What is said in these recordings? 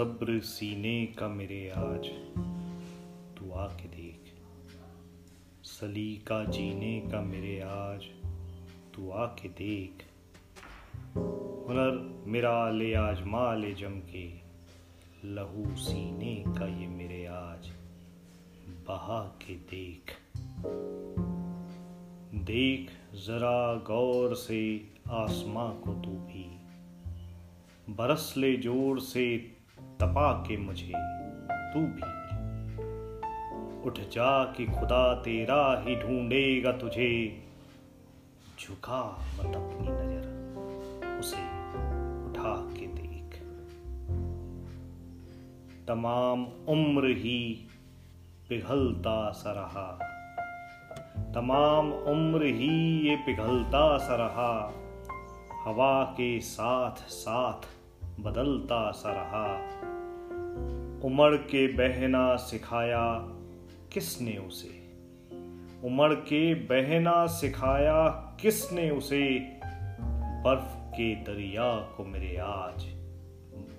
सब्र सीने का मेरे आज। तू आके देख। सलीका जीने का मेरे आज। तू आके देख। हुनर मेरा ले आज माले जम के। लहू सीने का ये मेरे आज। बहा के देख। देख जरा गौर से आसमां को तू भी। बरस ले ज़ोर से तपा के मुझे, तू भी। उठ जा कि खुदा तेरा ही ढूंढेगा तुझे। झुका मत अपनी नज़र, उसे उठा के देख। तमाम उम्र ही पिघलता सा रहा। तमाम उम्र ही ये पिघलता सा रहा। हवा के साथ साथ बदलता सा रहा। उमड़ के बहना सिखाया किसने उसे? उमड़ के बहना सिखाया किसने उसे? बर्फ़ के दरिया को मेरे आज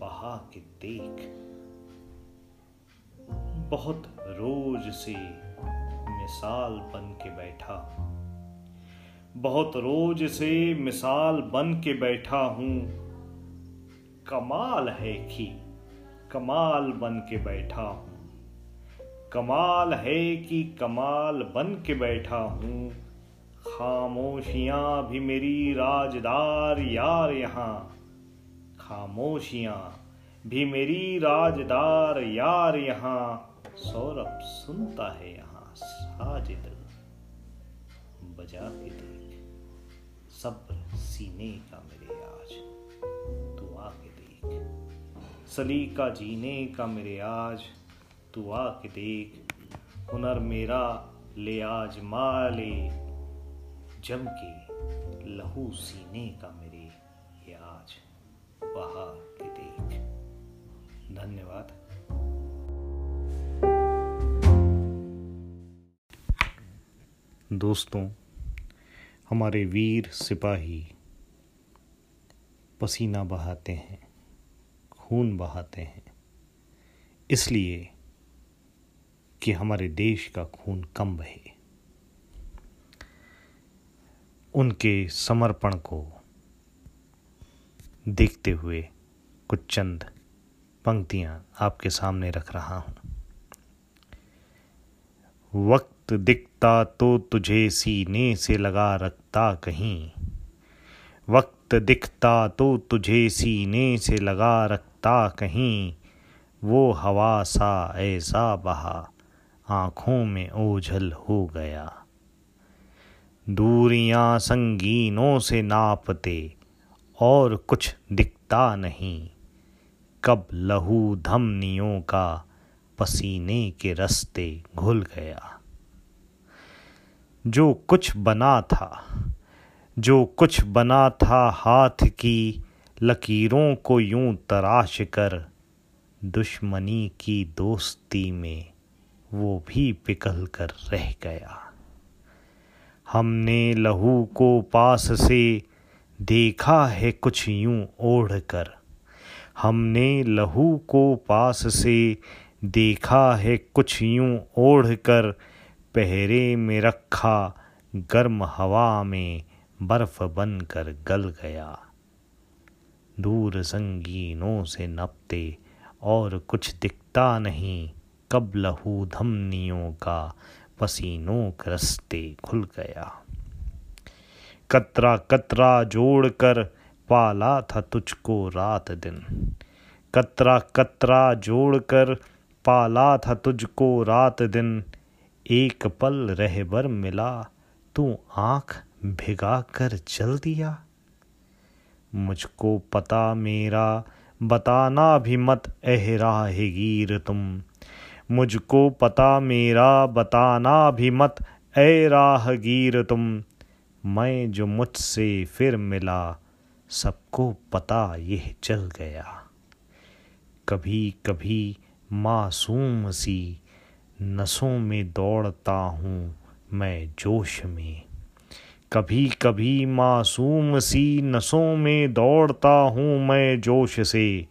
बहा के देख। बहुत रोज से मिसाल बन के बैठा। बहुत रोज से मिसाल बन के बैठा हूँ। कमाल है कि कमाल बन के बैठा हूँ। कमाल है कि कमाल बन के बैठा हूँ। खामोशियाँ भी मेरी राजदार यार यहाँ। खामोशियाँ भी मेरी राजदार यार यहाँ। सौरभ सुनता है यहाँ साजिद बजा के देख। सब्र सीने का मेरे आज। आके सलीका जीने का मेरे आज, तू आके देख। हुनर मेरा ले आज माले, जम के लहू सीने का मेरे ये आज बहा के देख। धन्यवाद। दोस्तों, हमारे वीर सिपाही पसीना बहाते हैं, खून बहाते हैं। इसलिए कि हमारे देश का खून कम बहे। उनके समर्पण को देखते हुए कुछ चंद पंक्तियाँ आपके सामने रख रहा हूँ। वक्त दिखता तो तुझे सीने से लगा रखता कहीं। वक्त दिखता तो तुझे सीने से लगा रखता कहीं। वो हवा सा ऐसा बहा, आँखों में ओझल हो गया। दूरियाँ संगीनों से नापते और कुछ दिखता नहीं। कब लहू धमनियों का पसीने के रस्ते घुल गया। जो कुछ बना था जो कुछ बना था हाथ की, लकीरों को यूँ तराश कर, दुश्मनी की दोस्ती में वो भी पिघल कर रह गया। हमने लहू को पास से देखा है कुछ यूँ ओढ़ कर। हमने लहू को पास से देखा है कुछ यूँ ओढ़ कर, पहरे में रखा गर्म हवा में बर्फ़ बनकर गल गया। दूर संगीनों से नपते और कुछ दिखता नहीं, कब लहू धमनियों का पसीनों के रस्ते खुल गया। कतरा कतरा जोड़ कर पाला था तुझको रात दिन। कतरा कतरा जोड़ कर पाला था तुझको रात दिन। एक पल रहबर मिला, तू आँख भिगा कर चल दिया। मुझको पता मेरा, बताना भी मत एहराहगीर तुम। मुझको पता मेरा, बताना भी मत, ए राहगीर तुम। मैं जो मुझसे फिर मिला, सबको पता यह चल गया। कभी कभी मासूम सी नसों में दौड़ता हूँ मैं जोश में। कभी कभी मासूम सी नसों में दौड़ता हूँ मैं जोश से।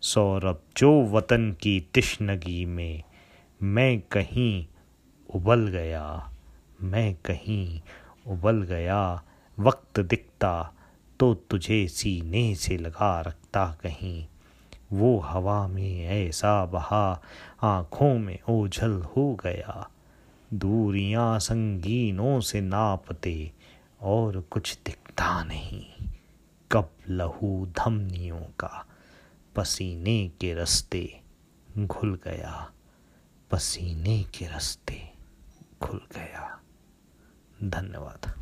सौरभ, जो वतन की तिश्नगी में, मैं कहीं उबल गया, मैं कहीं उबल गया, वक्त दिखता तो तुझे सीने से लगा रखता कहीं। वो हवा में ऐसा बहा, आँखों में ओझल हो गया, दूरियाँ संगीनों से नापते और कुछ दिखता नहीं। कब लहू धमनियों का पसीने के रस्ते घुल गया। पसीने के रस्ते खुल गया। धन्यवाद।